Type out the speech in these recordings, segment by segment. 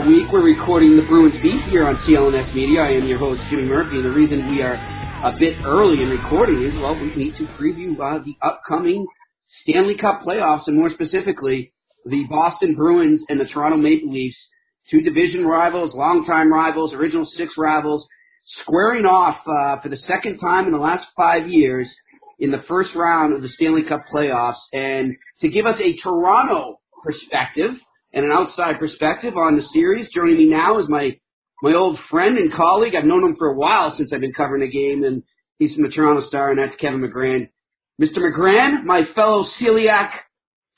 week. Uh, week we're recording the Bruins Beat here on CLNS Media. I am your host, Jimmy Murphy, and the reason we are a bit early in recording is, well, we need to preview uh, the upcoming Stanley Cup playoffs, and more specifically, the Boston Bruins and the Toronto Maple Leafs, two division rivals, longtime rivals, original six rivals, squaring off uh, for the second time in the last five years in the first round of the Stanley Cup playoffs. And to give us a Toronto perspective and an outside perspective on the series, joining me now is my my old friend and colleague. I've known him for a while since I've been covering the game, and he's from the Toronto Star, and that's Kevin McGran. Mr. McGran, my fellow celiac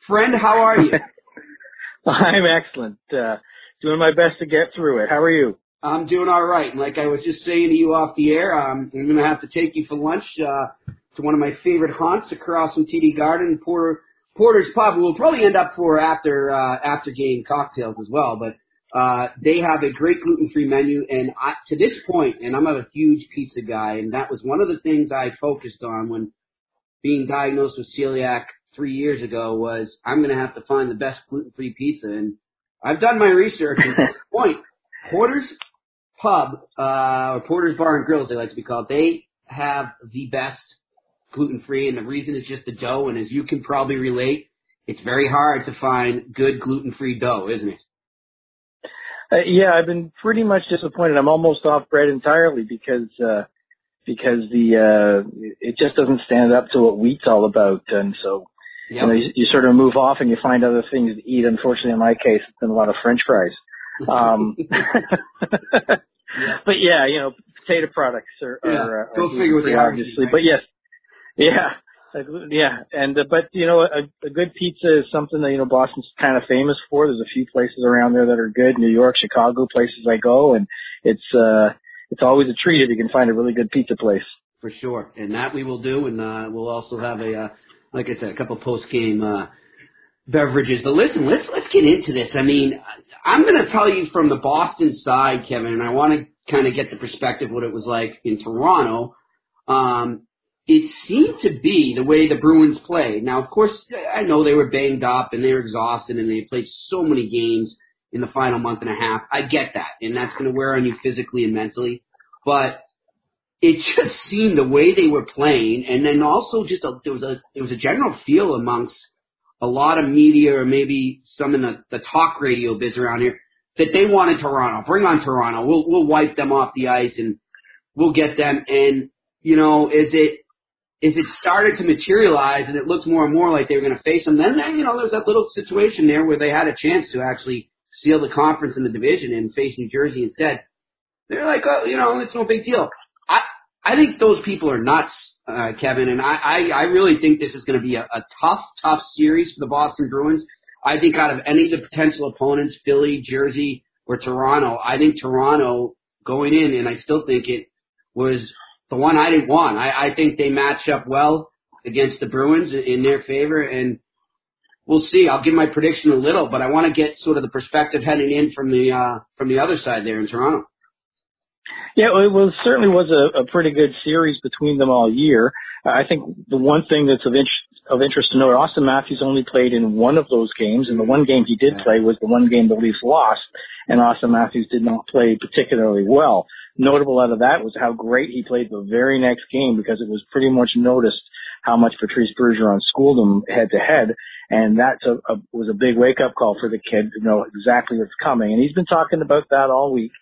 friend, how are you? I'm excellent. Uh, doing my best to get through it. How are you? I'm doing all right. And like I was just saying to you off the air, um, I'm going to have to take you for lunch uh, to one of my favorite haunts across from TD Garden, Porter, Porter's Pub. We'll probably end up for after uh, after game cocktails as well. But uh, they have a great gluten-free menu, and I, to this point, and I'm a huge pizza guy, and that was one of the things I focused on when being diagnosed with celiac three years ago was I'm going to have to find the best gluten-free pizza, and I've done my research. And at this point, Porter's Pub uh, or Porter's Bar and Grills, they like to be called, they have the best gluten-free, and the reason is just the dough. And as you can probably relate, it's very hard to find good gluten-free dough, isn't it? Uh, yeah, I've been pretty much disappointed. I'm almost off bread entirely because uh because the uh it just doesn't stand up to what wheat's all about, and so yep. you know you, you sort of move off and you find other things to eat. Unfortunately, in my case, it's been a lot of French fries. Um, but yeah, you know, potato products are, yeah. are, are go figure the obviously. But yes, yeah, yeah, and uh, but you know, a, a good pizza is something that you know Boston's kind of famous for. There's a few places around there that are good. New York, Chicago, places I go, and it's uh it's always a treat if you can find a really good pizza place. For sure, and that we will do, and uh, we'll also have a uh, like I said, a couple post game uh, beverages. But listen, let's let's get into this. I mean, I'm going to tell you from the Boston side, Kevin, and I want to kind of get the perspective what it was like in Toronto. Um, it seemed to be the way the Bruins played. Now, of course, I know they were banged up and they were exhausted and they played so many games in the final month and a half. I get that, and that's going to wear on you physically and mentally. But it just seemed the way they were playing, and then also just a, there was a there was a general feel amongst a lot of media or maybe some in the, the talk radio biz around here that they wanted Toronto. Bring on Toronto. We'll we'll wipe them off the ice and we'll get them. And you know, is it if it started to materialize and it looked more and more like they were going to face them, then, then you know there's that little situation there where they had a chance to actually seal the conference in the division and face New Jersey instead. They're like, oh, you know, it's no big deal. I I think those people are nuts, uh, Kevin, and I, I I really think this is going to be a, a tough tough series for the Boston Bruins. I think out of any of the potential opponents, Philly, Jersey, or Toronto, I think Toronto going in, and I still think it was the one I didn't want. I, I think they match up well against the Bruins in their favor, and we'll see. I'll give my prediction a little, but I want to get sort of the perspective heading in from the uh, from the other side there in Toronto. Yeah, well, it was certainly was a, a pretty good series between them all year. I think the one thing that's of interest of interest to note, Auston Matthews only played in one of those games, and the one game he did play was the one game the Leafs lost, and Auston Matthews did not play particularly well notable out of that was how great he played the very next game because it was pretty much noticed how much Patrice Bergeron schooled him head to head. And that was a big wake up call for the kid to know exactly what's coming. And he's been talking about that all week.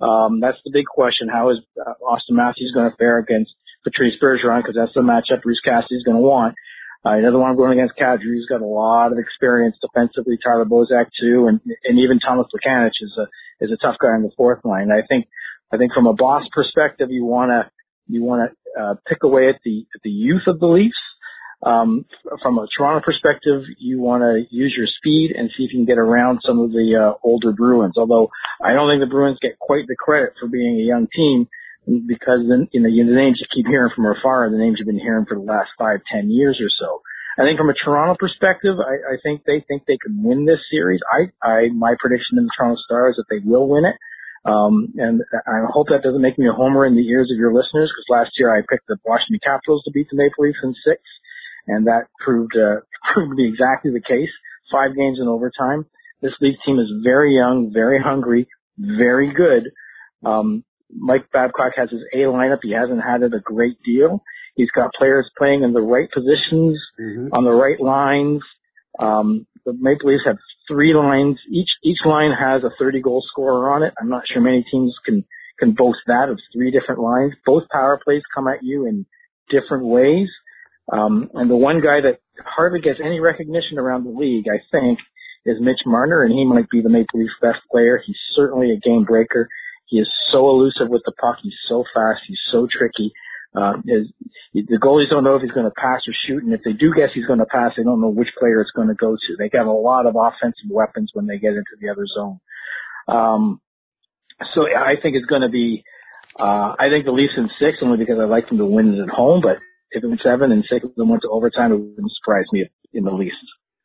Um, that's the big question. How is uh, Auston Matthews going to fare against Patrice Bergeron? Because that's the matchup Bruce Cassidy's going to want. Uh, another one going against Kadri, who's got a lot of experience defensively. Tyler Bozak too, and and even Thomas Plekanec is a is a tough guy on the fourth line. I think I think from a boss perspective, you want to you want to uh, pick away at the at the youth of the Leafs. Um, from a Toronto perspective, you want to use your speed and see if you can get around some of the uh, older Bruins. Although I don't think the Bruins get quite the credit for being a young team because the, you know the names you keep hearing from afar are the names you've been hearing for the last five, ten years or so. I think from a Toronto perspective, I, I think they think they can win this series. I, I my prediction in the Toronto Stars is that they will win it. Um, and I hope that doesn't make me a homer in the ears of your listeners because last year I picked the Washington Capitals to beat the Maple Leafs in six, and that proved uh, proved to be exactly the case. Five games in overtime. this Leaf team is very young, very hungry, very good. Um, Mike Babcock has his A lineup. He hasn't had it a great deal. He's got players playing in the right positions, mm-hmm. on the right lines. Um, the Maple Leafs have three lines. Each each line has a 30 goal scorer on it. I'm not sure many teams can can boast that of three different lines. Both power plays come at you in different ways. Um, and the one guy that hardly gets any recognition around the league, I think, is Mitch Marner, and he might be the Maple Leafs' best player. He's certainly a game breaker. He is so elusive with the puck. He's so fast. He's so tricky. Uh, his, the goalies don't know if he's going to pass or shoot, and if they do guess he's going to pass, they don't know which player it's going to go to. They got a lot of offensive weapons when they get into the other zone. Um, so I think it's going to be. Uh, I think the Leafs in six only because I like them to win it at home. But if it was seven and six of them went to overtime, it wouldn't surprise me in the least.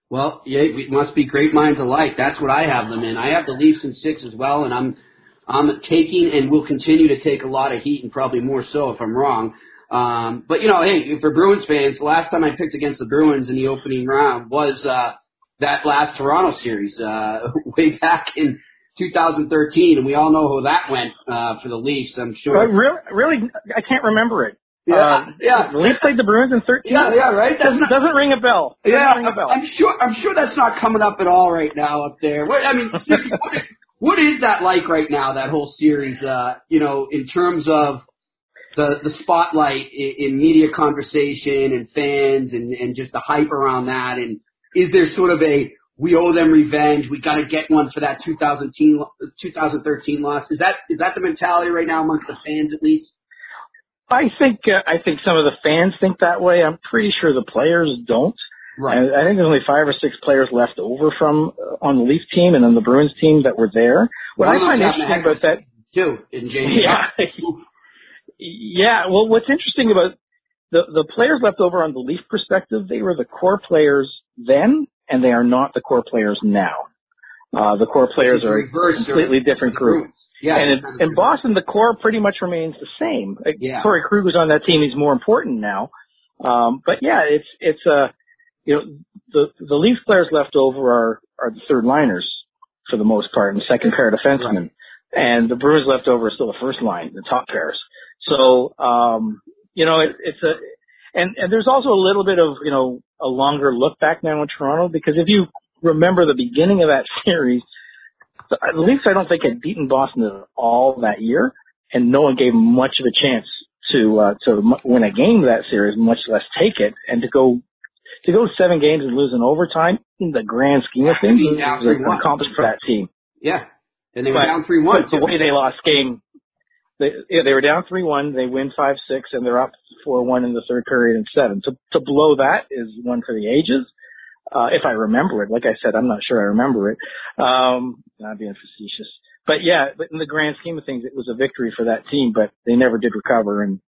Well, yeah, it must be great minds alike. That's what I have them in. I have the Leafs in six as well, and I'm I'm taking and will continue to take a lot of heat, and probably more so if I'm wrong. Um, but you know, hey, for Bruins fans, the last time I picked against the Bruins in the opening round was uh, that last Toronto series uh, way back in 2013, and we all know how that went uh, for the Leafs. I'm sure. Uh, really, really, I can't remember it. Yeah, uh, yeah. The Leafs played the Bruins in 13. Yeah, yeah, right. Doesn't, not, doesn't ring a bell. Doesn't yeah, ring a bell. I'm sure. I'm sure that's not coming up at all right now up there. What, I mean, seriously, what, is, what is that like right now? That whole series, uh, you know, in terms of the the spotlight in, in media conversation and fans and and just the hype around that. And is there sort of a we owe them revenge. We got to get one for that 2013 2013 loss. Is that is that the mentality right now amongst the fans at least? I think uh, I think some of the fans think that way. I'm pretty sure the players don't. Right. And I think there's only five or six players left over from uh, on the Leaf team and on the Bruins team that were there. What I find interesting about that too in James. Yeah. yeah. Well, what's interesting about the the players left over on the Leaf perspective, they were the core players then, and they are not the core players now. Uh, the core players are a completely different group. Yeah, and in, in Boston, the core pretty much remains the same. Yeah. Torey Krug was on that team; he's more important now. Um, but yeah, it's it's a uh, you know the the Leafs players left over are are the third liners for the most part, and second pair defensemen, right. and the Bruins left over are still the first line, the top pairs. So um, you know it, it's a and and there's also a little bit of you know a longer look back now in Toronto because if you remember the beginning of that series, the Leafs I don't think had beaten Boston at all that year, and no one gave them much of a chance to uh, to win a game that series, much less take it, and to go to go seven games and lose in overtime in the grand scheme of things was an accomplishment for that team. Yeah, and they were but, down three one. The way they lost game, they yeah, they were down three one. They win five six, and they're up four one in the third period and seven. To to blow that is one for the ages. Uh, if I remember it, like I said, I'm not sure I remember it. Um, not being facetious, but yeah, but in the grand scheme of things, it was a victory for that team. But they never did recover, and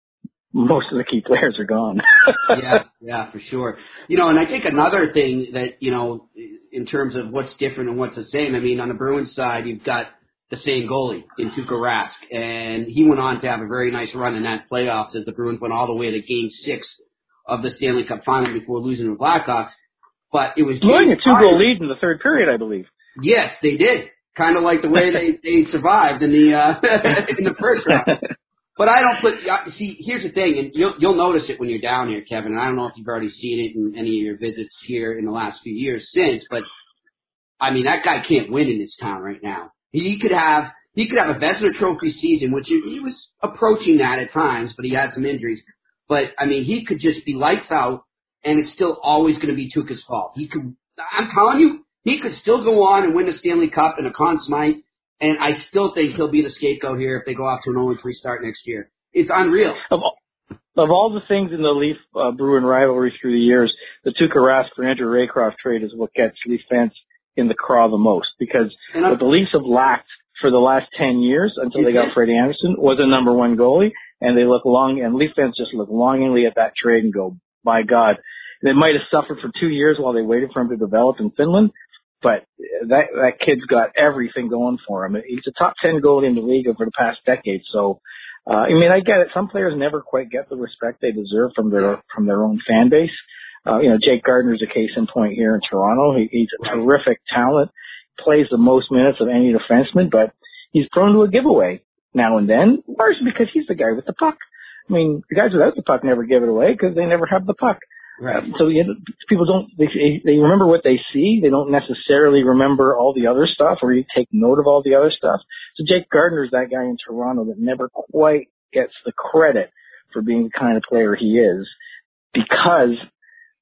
most of the key players are gone. yeah, yeah, for sure. You know, and I think another thing that you know, in terms of what's different and what's the same. I mean, on the Bruins side, you've got the same goalie in Tuukka Rask, and he went on to have a very nice run in that playoffs as the Bruins went all the way to Game Six of the Stanley Cup Final before losing to the Blackhawks. But it was blowing a two-goal lead in the third period, I believe. Yes, they did. Kind of like the way they they survived in the uh, in the first round. But I don't put. See, here's the thing, and you'll you'll notice it when you're down here, Kevin. And I don't know if you've already seen it in any of your visits here in the last few years since, but I mean that guy can't win in this town right now. He could have he could have a Vezina Trophy season, which he, was approaching that at times, but he had some injuries. But I mean, he could just be lights out, and it's still always going to be Tuukka's fault. He could. I'm telling you, he could still go on and win the Stanley Cup and a Conn Smythe and I still think he'll be the scapegoat here if they go off to an 0-3 start next year. It's unreal. Of all, of all the things in the Leaf uh, Bruin rivalry through the years, the Tuukka Rask for Andrew Raycroft trade is what gets Leaf fans in the craw the most because what the Leafs have lacked for the last 10 years until they got Freddie Andersen was a number one goalie and they look long and Leaf fans just look longingly at that trade and go, my God, they might have suffered for two years while they waited for him to develop in Finland, but that that kid's got everything going for him. He's a top ten goalie in the league over the past decade. So, uh, I mean, I get it. Some players never quite get the respect they deserve from their from their own fan base. Uh, you know, Jake Gardiner is a case in point here in Toronto. He, he's a terrific talent. plays the most minutes of any defenseman, but he's prone to a giveaway now and then, largely because he's the guy with the puck. I mean, the guys without the puck never give it away because they never have the puck. Right. Um, so you know, people don't they they remember what they see. They don't necessarily remember all the other stuff, or you take note of all the other stuff. So Jake Gardiner is that guy in Toronto that never quite gets the credit for being the kind of player he is, because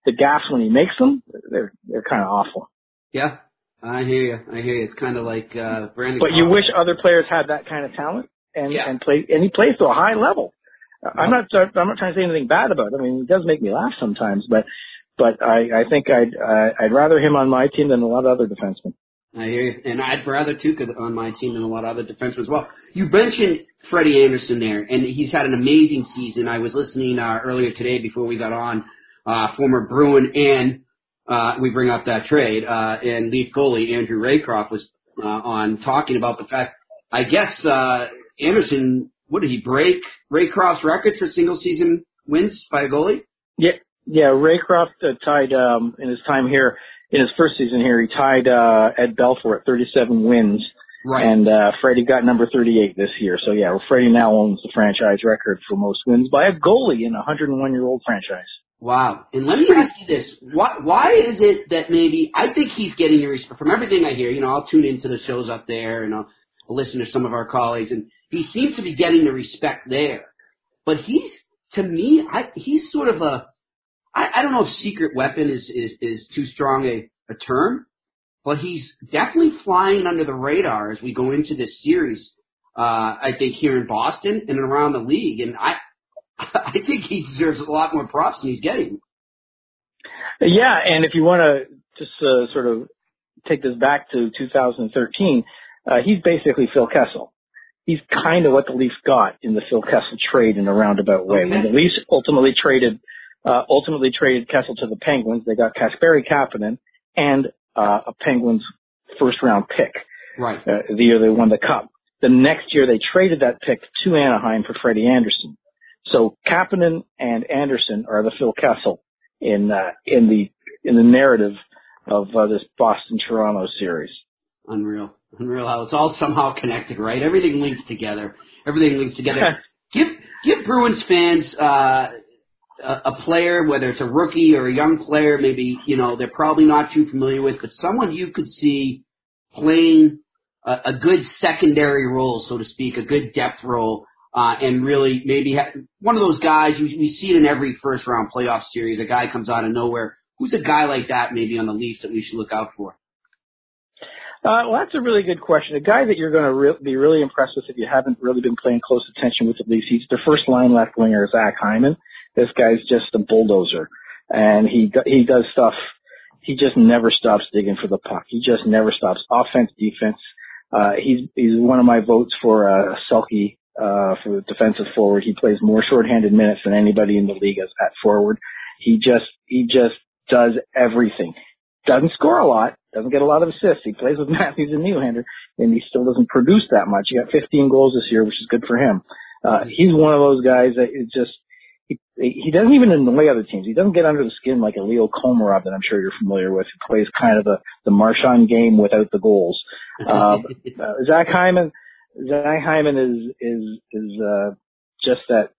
the gaffes when he makes them, they're they're kind of awful. Yeah, I hear you. I hear you. It's kind of like uh, Brandon. But you wish other players had that kind of talent and Yeah. and play and he plays to a high level. I'm not I'm not trying to say anything bad about it. I mean, it does make me laugh sometimes, but but I I think I'd uh, I'd rather him on my team than a lot of other defensemen. I hear you. And I'd rather Tuukka on my team than a lot of other defensemen as well. You mentioned Freddie Andersen there, and he's had an amazing season. I was listening uh, earlier today before we got on, uh, former Bruin and uh, we bring up that trade, uh, and Leaf goalie Andrew Raycroft was uh, on talking about the fact, I guess uh, Andersen, what did he break Raycroft's record for single season wins by a goalie? Yeah, yeah. Raycroft uh, tied um, in his time here in his first season here. He tied uh, Ed Belfour at 37 wins, Right. and uh, Freddie got number 38 this year. So yeah, Freddie now owns the franchise record for most wins by a goalie in a 101 year old franchise. Wow. And let me ask you this. Why, why is it that maybe, I think he's getting the respect, from everything I hear, you know, I'll tune into the shows up there and I'll, I'll listen to some of our colleagues and he seems to be getting the respect there. But he's, to me, I, he's sort of a, I, I don't know if secret weapon is, is, is too strong a, a term, but he's definitely flying under the radar as we go into this series. Uh, I think here in Boston and around the league. And I, I think he deserves a lot more props than he's getting. Yeah, and if you want to just uh, sort of take this back to 2013, uh, he's basically Phil Kessel. He's kind of what the Leafs got in the Phil Kessel trade in a roundabout way. Okay. When the Leafs ultimately traded, uh, ultimately traded Kessel to the Penguins, they got Kasperi Kapanen and uh, a Penguins first round pick Right. uh, the year they won the cup. The next year they traded that pick to Anaheim for Freddie Andersen. So Kapanen and Andersen are the Phil Kessel in uh, in the in the narrative of uh, this Boston Toronto series. Unreal. Unreal how it's all somehow connected, right? Everything links together. Everything links together. give give Bruins fans uh, a, a player, whether it's a rookie or a young player, maybe you know they're probably not too familiar with, but someone you could see playing a, a good secondary role, so to speak, a good depth role, uh, and really maybe ha- one of those guys. We, we see it in every first round playoff series. A guy comes out of nowhere. Who's a guy like that maybe on the Leafs that we should look out for? Uh, well, that's a really good question. A guy that you're going to re- be really impressed with if you haven't really been paying close attention with at least he's the first line left winger, Zach Hyman. This guy's just a bulldozer, and he he does stuff. He just never stops digging for the puck. He just never stops. Offense, defense. Uh, he's he's one of my votes for uh, Selke uh, for defensive forward. He plays more shorthanded minutes than anybody in the league as at forward. He just he just does everything. Doesn't score a lot, doesn't get a lot of assists. He plays with Matthews and Nylander, and he still doesn't produce that much. He got 15 goals this year, which is good for him. Uh, he's one of those guys that is just he he doesn't even annoy other teams. He doesn't get under the skin like a Leo Komarov that I'm sure you're familiar with, who plays kind of the the Marchand game without the goals. Uh, uh, Zach Hyman, Zach Hyman is is is uh, just that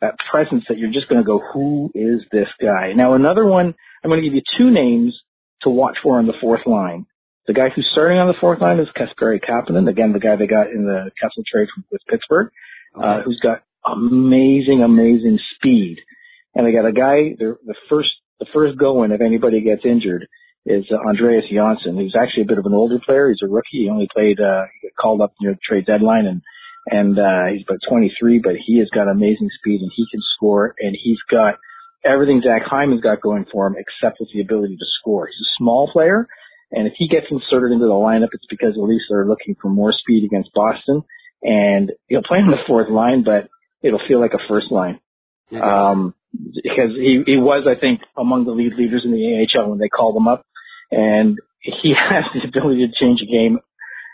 that presence that you're just going to go, who is this guy? Now another one, I'm going to give you two names to watch for on the fourth line. The guy who's starting on the fourth line is Kasperi Kapanen, again the guy they got in the Kessel trade from, with Pittsburgh, uh, who's got amazing, amazing speed. And they got a guy, the, first the first go in if anybody gets injured is uh, Andreas Johnsson, who's actually a bit of an older player. He's a rookie. He only played, uh, he got called up near the trade deadline and, and, uh, he's about 23, but he has got amazing speed and he can score and he's got everything Zach Hyman's got going for him except with the ability to score. He's a small player and if he gets inserted into the lineup, it's because at least they're looking for more speed against Boston and he'll play on the fourth line, but it'll feel like a first line. Okay. Um, because he, he was, I think, among the lead leaders in the AHL when they called him up, and he has the ability to change a game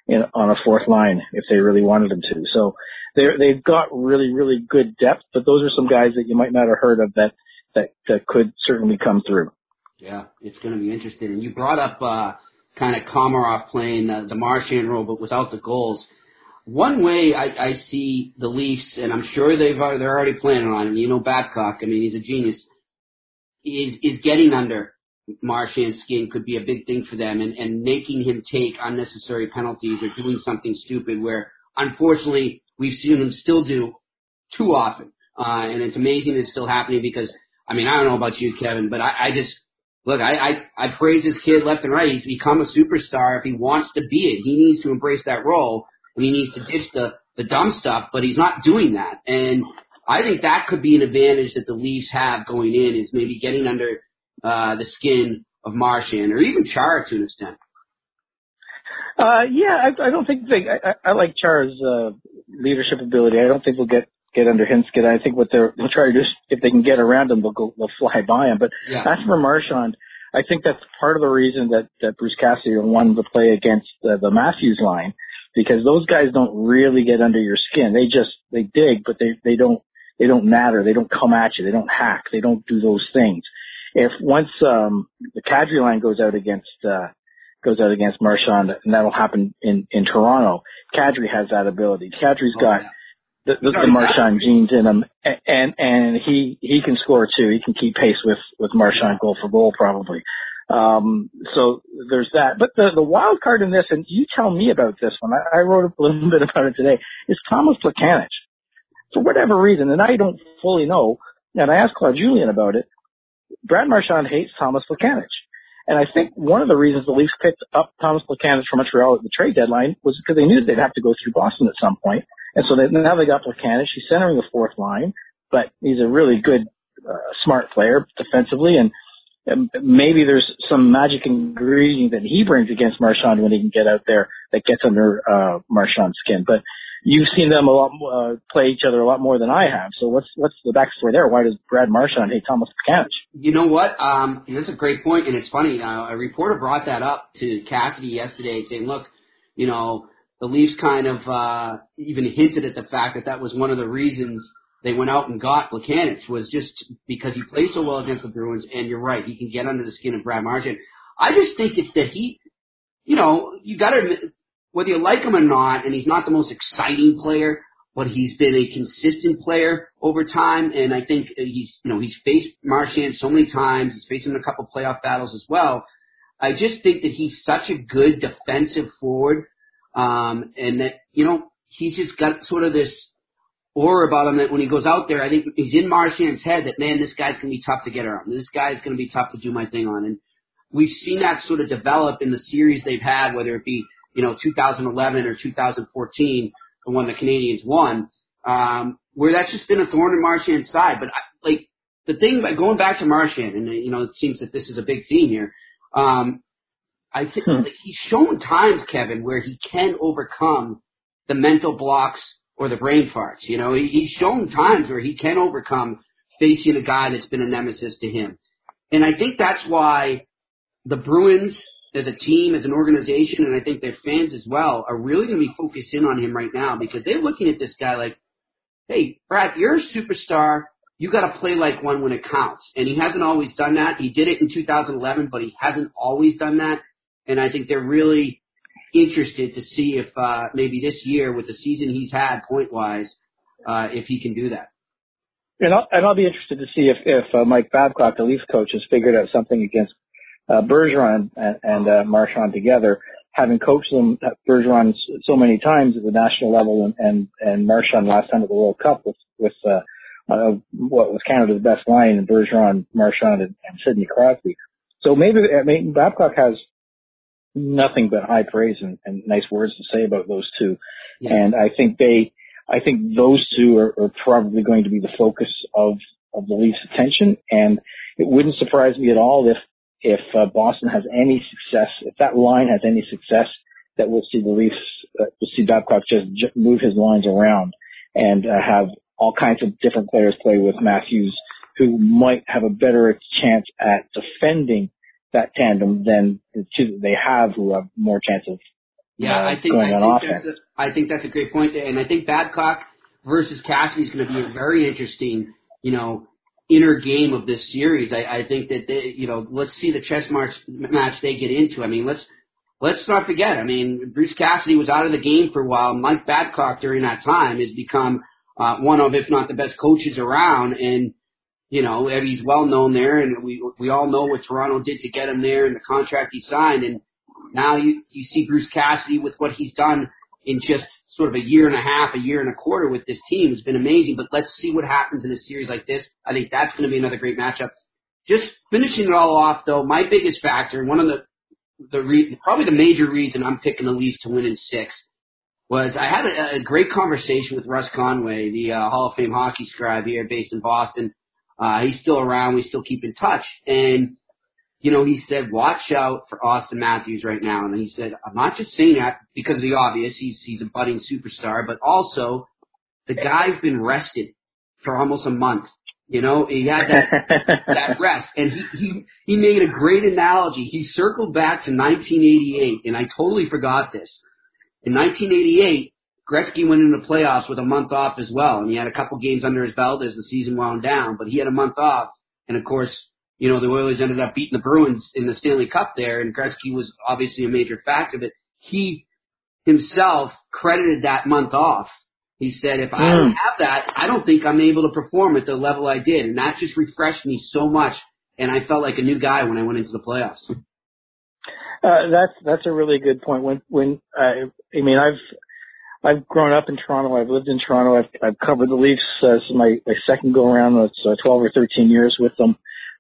in, on a fourth line if they really wanted him to. So they've got really, really good depth, but those are some guys that you might not have heard of that that that could certainly come through. Yeah, it's going to be interesting. And you brought up uh, kind of Komarov playing the, Marchand role, but without the goals. One way I, I see the Leafs, and I'm sure they've they're already planning on it. You know Babcock. I mean, he's a genius. Is is getting under Marchand's skin could be a big thing for them, and and making him take unnecessary penalties or doing something stupid where unfortunately we've seen him still do too often. Uh, and it's amazing it's still happening because I mean I don't know about you, Kevin, but I, I just look I, I I praise this kid left and right. He's become a superstar if he wants to be it. He needs to embrace that role and he needs to ditch the the dumb stuff, but he's not doing that. And I think that could be an advantage that the Leafs have going in is maybe getting under uh, the skin of Marchand or even Char to an extent. Uh, yeah, I, I don't think they. I, I like Char's uh, leadership ability. I don't think we'll get get under his skin. I think what they're they'll try to do is if they can get around him, they'll go they'll fly by him. But yeah. as for Marchand, I think that's part of the reason that that Bruce Cassidy wanted to play against the, the Matthews line because those guys don't really get under your skin. They just they dig, but they they don't they don't matter. They don't come at you. They don't hack. They don't do those things. If once um the Kadri line goes out against uh goes out against Marchand, and that'll happen in in Toronto. Kadri has that ability. Kadri's oh, got yeah. The, the, the Marchand genes in him, and and he he can score too. He can keep pace with with Marchand goal for goal probably. Um, so there's that. But the, the wild card in this, and you tell me about this one, I, I wrote a little bit about it today, is Thomas Plekanec. For whatever reason, and I don't fully know, and I asked Claude Julien about it, Brad Marchand hates Thomas Plekanec. And I think one of the reasons the Leafs picked up Thomas Plekanec from Montreal at the trade deadline was because they knew they'd have to go through Boston at some point. And so they, now they got Plekanec. He's centering the fourth line, but he's a really good, uh, smart player defensively. And maybe there's some magic ingredient that he brings against Marchand when he can get out there that gets under uh, Marchand's skin. But you've seen them a lot uh, play each other a lot more than I have. So what's what's the backstory there? Why does Brad Marchand hate Thomas Plekanec? You know what? Um, that's a great point, and it's funny. Uh, a reporter brought that up to Cassidy yesterday, saying, "Look, you know." The Leafs kind of uh, even hinted at the fact that that was one of the reasons they went out and got Plekanec was just because he plays so well against the Bruins, and you're right, he can get under the skin of Brad Marchand. I just think it's that he, you know, you got to whether you like him or not, and he's not the most exciting player, but he's been a consistent player over time, and I think he's, you know, he's faced Marchand so many times. He's faced him in a couple playoff battles as well. I just think that he's such a good defensive forward, um, and that you know he's just got sort of this aura about him that when he goes out there, I think he's in Marchand's head that man, this guy's gonna be tough to get around. This guy's gonna be tough to do my thing on, and we've seen that sort of develop in the series they've had, whether it be you know 2011 or 2014, the one the Canadiens won, um, where that's just been a thorn in Marchand's side. But I, like the thing, by going back to Marchand, and you know it seems that this is a big theme here. Um, I think hmm. like he's shown times, Kevin, where he can overcome the mental blocks or the brain farts. You know, he, he's shown times where he can overcome facing a guy that's been a nemesis to him. And I think that's why the Bruins as a team, as an organization, and I think their fans as well, are really going to be focused in on him right now because they're looking at this guy like, hey, Brad, you're a superstar. You got to play like one when it counts. And he hasn't always done that. He did it in 2011, but he hasn't always done that. And I think they're really interested to see if uh, maybe this year, with the season he's had point wise, uh, if he can do that. And I'll, and I'll be interested to see if if uh, Mike Babcock, the Leafs coach, has figured out something against uh, Bergeron and, and uh, Marchand together, having coached them uh, Bergeron so many times at the national level and and, and Marchand last time at the World Cup with with uh, uh, what was Canada's best line in Bergeron, Marchand, and, and Sidney Crosby. So maybe I mean Babcock has nothing but high praise and, and nice words to say about those two. Yeah. And I think they, I think those two are, are probably going to be the focus of, of the Leafs attention. And it wouldn't surprise me at all if, if uh, Boston has any success, if that line has any success, that we'll see the Leafs, uh, we'll see Babcock just j- move his lines around and uh, have all kinds of different players play with Matthews who might have a better chance at defending that tandem than the two that they have who have more chance of yeah, uh, I think, going I on think offense. That's a, I think that's a great point, and I think Babcock versus Cassidy is going to be a very interesting, you know, inner game of this series. I, I think that they, you know, let's see the chess match match they get into. I mean, let's let's not forget. I mean, Bruce Cassidy was out of the game for a while. Mike Babcock during that time has become uh, one of, if not the best coaches around, and you know he's well known there, and we we all know what Toronto did to get him there and the contract he signed, and now you you see Bruce Cassidy with what he's done in just sort of a year and a half, a year and a quarter with this team has been amazing. But let's see what happens in a series like this. I think that's going to be another great matchup. Just finishing it all off, though, my biggest factor, one of the the re- probably the major reason I'm picking the Leafs to win in six was I had a, a great conversation with Russ Conway, the uh, Hall of Fame hockey scribe here, based in Boston. Uh, he's still around. We still keep in touch, and you know, he said, watch out for Auston Matthews right now. And he said, I'm not just saying that because of the obvious. He's, he's a budding superstar, but also the guy's been rested for almost a month. You know, he had that, that rest and he, he, he made a great analogy. He circled back to 1988 and I totally forgot this. In 1988, Gretzky went into the playoffs with a month off as well, and he had a couple games under his belt as the season wound down. But he had a month off, and of course, you know, the Oilers ended up beating the Bruins in the Stanley Cup there, and Gretzky was obviously a major factor. But he himself credited that month off. He said, if I don't hmm. have that, I don't think I'm able to perform at the level I did. And that just refreshed me so much. And I felt like a new guy when I went into the playoffs. Uh, that's, that's a really good point. When, when, uh, I mean, I've, I've grown up in Toronto. I've lived in Toronto. I've, I've covered the Leafs. Uh, this is my, my second go around. It's uh, 12 or 13 years with them.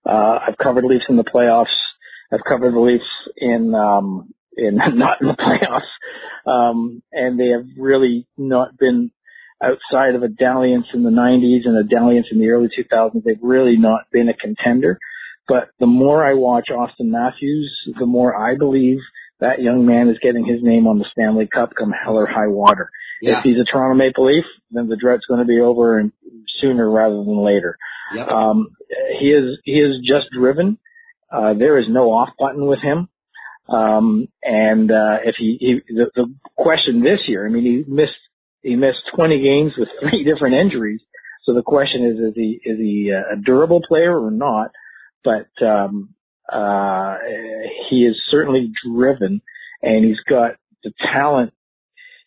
Uh, I've covered Leafs in the playoffs. I've covered the Leafs in, um, in not in the playoffs. Um, and they have really not been outside of a dalliance in the 90s and a dalliance in the early 2000s. They've really not been a contender. But the more I watch Auston Matthews, the more I believe that young man is getting his name on the Stanley Cup come hell or high water. Yeah. If he's a Toronto Maple Leaf, then the dread's going to be over and sooner rather than later. Yep. Um, he is he is just driven. Uh, there is no off button with him. Um, and uh, if he, he the, the question this year, I mean, he missed he missed 20 games with three different injuries. So the question is, is he is he a durable player or not? But um, uh, he is certainly driven, and he's got the talent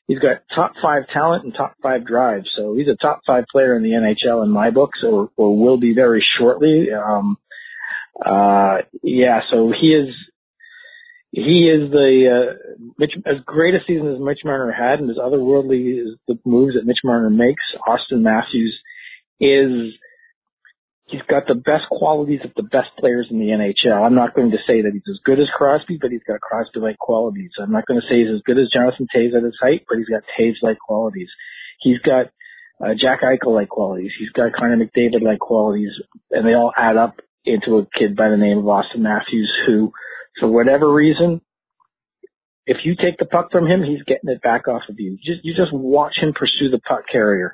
he's got top five talent and top five drive. So he's a top five player in the NHL in my books, or, or will be very shortly. Um, uh, yeah, so he is, he is the, uh, Mitch, as great a season as Mitch Marner had and as otherworldly as the moves that Mitch Marner makes, Auston Matthews is he's got the best qualities of the best players in the NHL. I'm not going to say that he's as good as Crosby, but he's got Crosby-like qualities. I'm not going to say he's as good as Jonathan Toews at his height, but he's got Toews-like qualities. He's got uh, Jack Eichel-like qualities. He's got Connor McDavid-like qualities, and they all add up into a kid by the name of Auston Matthews, who, for whatever reason, if you take the puck from him, he's getting it back off of you. Just you just watch him pursue the puck carrier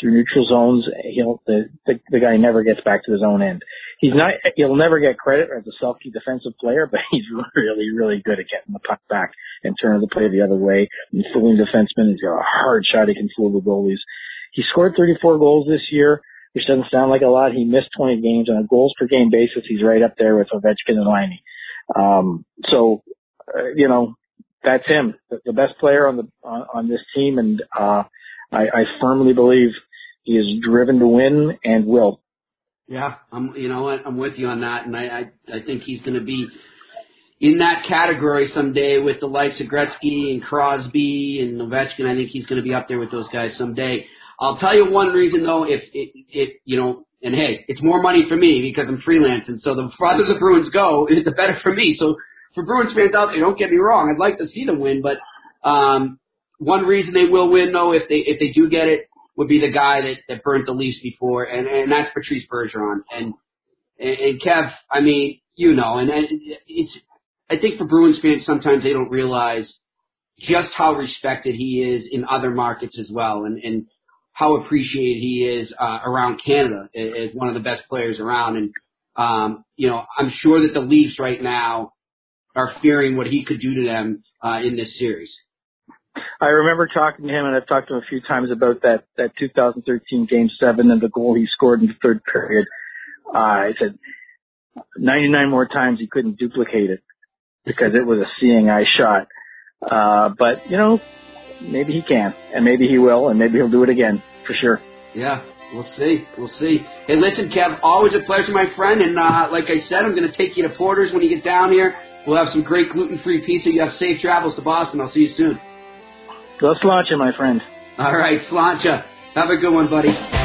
through neutral zones. He'll the, the the guy never gets back to his own end. He's not. He'll never get credit as a Selke defensive player, but he's really really good at getting the puck back and turning the play the other way and fooling defensemen. He's got a hard shot. He can fool the goalies. He scored 34 goals this year, which doesn't sound like a lot. He missed 20 games on a goals per game basis. He's right up there with Ovechkin and Laine. Um, so, uh, you know, that's him, the, the best player on the on, on this team, and uh, I, I firmly believe he is driven to win and will. Yeah, I'm. You know what? I'm with you on that, and I I, I think he's going to be in that category someday with the likes of Gretzky and Crosby and Ovechkin. I think he's going to be up there with those guys someday. I'll tell you one reason though, if it, it you know, and hey, it's more money for me because I'm freelancing. So the farther the Bruins go, the better for me. So for Bruins fans out there, don't get me wrong, I'd like to see them win, but um, one reason they will win though, if they if they do get it, would be the guy that, that burnt the Leafs before, and, and that's Patrice Bergeron. And, and, Kev, I mean, you know, and, and it's, I think for Bruins fans, sometimes they don't realize just how respected he is in other markets as well, and, and how appreciated he is uh, around Canada as one of the best players around. And, um, you know, I'm sure that the Leafs right now are fearing what he could do to them uh, in this series. I remember talking to him, and I've talked to him a few times about that that 2013 Game Seven and the goal he scored in the third period. Uh, I said 99 more times he couldn't duplicate it because it was a seeing eye shot. Uh, but you know, maybe he can, and maybe he will, and maybe he'll do it again for sure. Yeah, we'll see. We'll see. Hey, listen, Kev, always a pleasure, my friend. And uh, like I said, I'm going to take you to Porter's when you get down here. We'll have some great gluten-free pizza. You have safe travels to Boston. I'll see you soon. Go Sláinte, my friend. All right, Sláinte. Have a good one, buddy.